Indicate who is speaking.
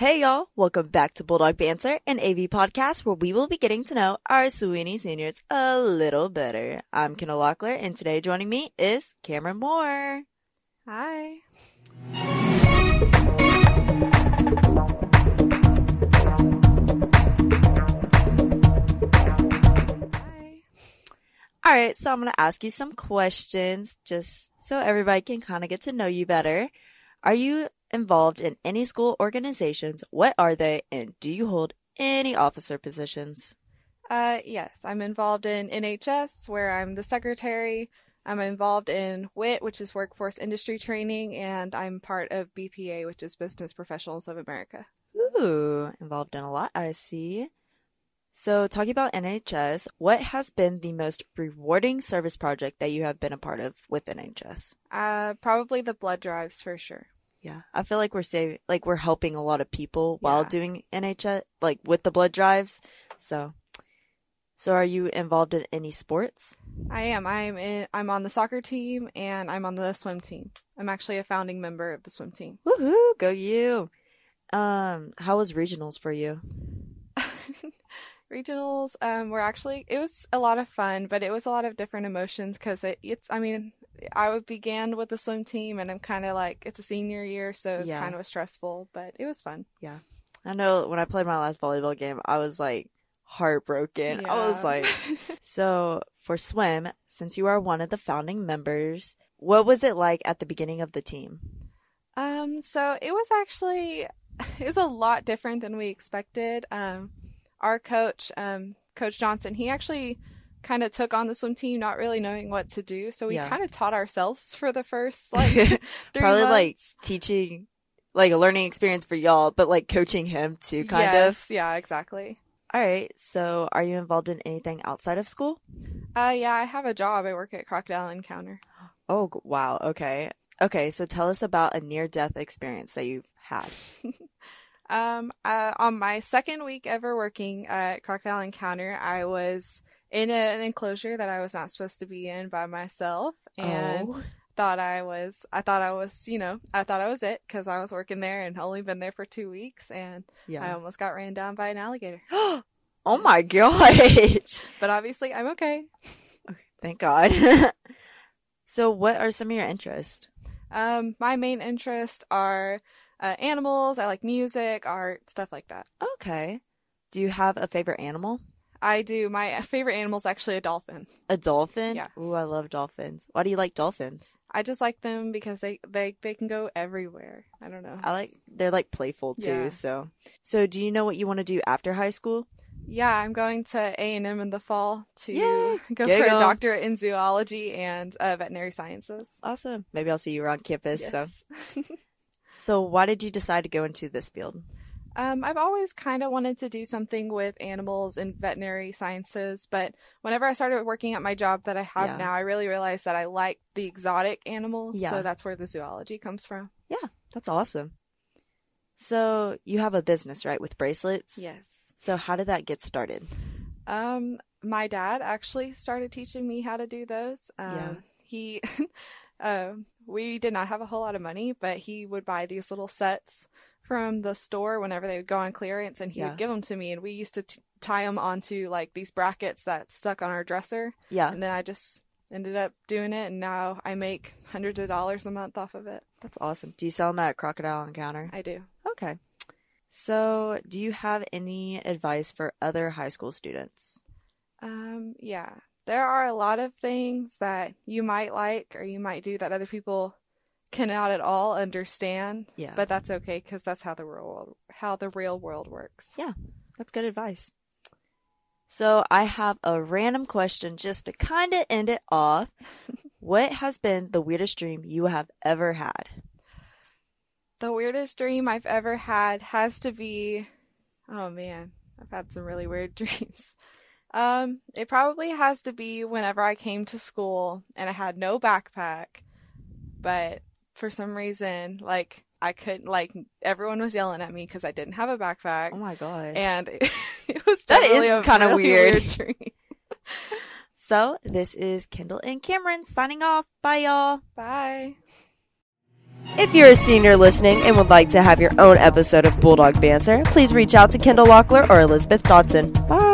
Speaker 1: Hey y'all, welcome back to Bulldog Banter, an AV podcast where we will be getting to know our Sweeny seniors a little better. I'm Kendall Locklear, and today joining me is Kamrynn Moore.
Speaker 2: Hi. Hi.
Speaker 1: All right, so I'm going to ask you some questions just so everybody can kind of get to know you better. Are you involved in any school organizations? What are they? And do you hold any officer positions?
Speaker 2: Uh, yes, I'm involved in NHS, where I'm the secretary. I'm involved in WIT, which is Workforce Industry Training, and I'm part of BPA, which is Business Professionals of America.
Speaker 1: Ooh, involved in a lot, I see. So, talking about NHS, what has been the most rewarding service project that you have been a part of with NHS?
Speaker 2: Uh, probably the blood drives for sure.
Speaker 1: Yeah, I feel like we're saving, like we're helping a lot of people while
Speaker 2: Yeah.
Speaker 1: doing NHS, like with the blood drives. So, so are you involved in any sports?
Speaker 2: I am. I'm in, I'm on the soccer team and I'm on the swim team. I'm actually a founding member of the swim team.
Speaker 1: Woohoo, go you! Um, how was regionals for you?
Speaker 2: Regionals um, were actually it was a lot of fun, but it was a lot of different emotions because it, it's I mean I would began with the swim team and I'm kind of like it's a senior year, so it's
Speaker 1: Yeah.
Speaker 2: kind of stressful, but it was fun.
Speaker 1: Yeah, I know when I played my last volleyball game, I was like heartbroken. I was like, so for swim, since you are one of the founding members, what was it like at the beginning of the team?
Speaker 2: Um, so it was actually it was a lot different than we expected. Um, our coach, um, Coach Johnson, he actually kind of took on the swim team, not really knowing what to do. So we
Speaker 1: Yeah.
Speaker 2: kind of taught ourselves for the first like three
Speaker 1: Probably like teaching, like a learning experience for y'all, but like coaching him too, kind of.
Speaker 2: yeah, exactly.
Speaker 1: All right. So are you involved in anything outside of school?
Speaker 2: Uh, yeah, I have a job. I work at Crocodile Encounter.
Speaker 1: Oh, wow. Okay. Okay. So tell us about a near death experience that you've had.
Speaker 2: Um, uh, on my second week ever working at Crocodile Encounter, I was in a- an enclosure that I was not supposed to be in by myself, and
Speaker 1: oh.
Speaker 2: thought I was, I thought I was, you know, I thought I was it because I was working there and only been there for two weeks, and I almost got ran down by an alligator.
Speaker 1: oh my gosh.
Speaker 2: But obviously, I'm okay.
Speaker 1: Thank God. so, what are some of your interests?
Speaker 2: Um, my main interests are uh, animals. I like music, art, stuff like that.
Speaker 1: Okay. Do you have a favorite animal?
Speaker 2: I do. My favorite animal is actually a dolphin.
Speaker 1: A dolphin?
Speaker 2: Yeah.
Speaker 1: Ooh, I love dolphins. Why do you like dolphins?
Speaker 2: I just like them because they they they can go everywhere. I don't know.
Speaker 1: I like they're like playful too,
Speaker 2: Yeah.
Speaker 1: so. So, do you know what you want to do after high school?
Speaker 2: Yeah, I'm going to A and M in the fall to
Speaker 1: Yay!
Speaker 2: go for a doctorate in zoology and uh, veterinary sciences.
Speaker 1: Awesome. Maybe I'll see you around campus. So. So, why did you decide to go into this field?
Speaker 2: Um, I've always kind of wanted to do something with animals and veterinary sciences, but whenever I started working at my job that I have
Speaker 1: Yeah.
Speaker 2: now, I really realized that I like the exotic animals.
Speaker 1: Yeah.
Speaker 2: So that's where the zoology comes from.
Speaker 1: Yeah, that's awesome. So, you have a business, right, with bracelets?
Speaker 2: Yes.
Speaker 1: So, how did that get started?
Speaker 2: Um, my dad actually started teaching me how to do those. Um,
Speaker 1: Yeah.
Speaker 2: he, um, we did not have a whole lot of money, but he would buy these little sets from the store whenever they would go on clearance, and he
Speaker 1: Yeah.
Speaker 2: would give them to me, and we used to t- tie them onto like these brackets that stuck on our dresser,
Speaker 1: Yeah,
Speaker 2: and then I just ended up doing it, and now I make hundreds of dollars a month off of it.
Speaker 1: that's awesome. Do you sell them at Crocodile Encounter?
Speaker 2: I do.
Speaker 1: Okay. So, do you have any advice for other high school students?
Speaker 2: Um, yeah. There are a lot of things that you might like or you might do that other people cannot at all understand,
Speaker 1: Yeah.
Speaker 2: but that's okay because that's how the real world how the real world works.
Speaker 1: Yeah. That's good advice. So, I have a random question just to kind of end it off. what has been the weirdest dream you have ever had?
Speaker 2: The weirdest dream I've ever had has to be oh man, I've had some really weird dreams. Um, it probably has to be whenever I came to school and I had no backpack, but for some reason, like I couldn't like everyone was yelling at me because I didn't have a backpack.
Speaker 1: Oh my gosh.
Speaker 2: and it, was
Speaker 1: That
Speaker 2: definitely
Speaker 1: is
Speaker 2: a
Speaker 1: kinda
Speaker 2: really
Speaker 1: weird.
Speaker 2: dream.
Speaker 1: so, this is Kendall and Kamrynn signing off. Bye, y'all.
Speaker 2: Bye.
Speaker 3: If you're a senior listening and would like to have your own episode of Bulldog Banter, please reach out to Kendall Locklear or Elizabeth Dodson. Bye.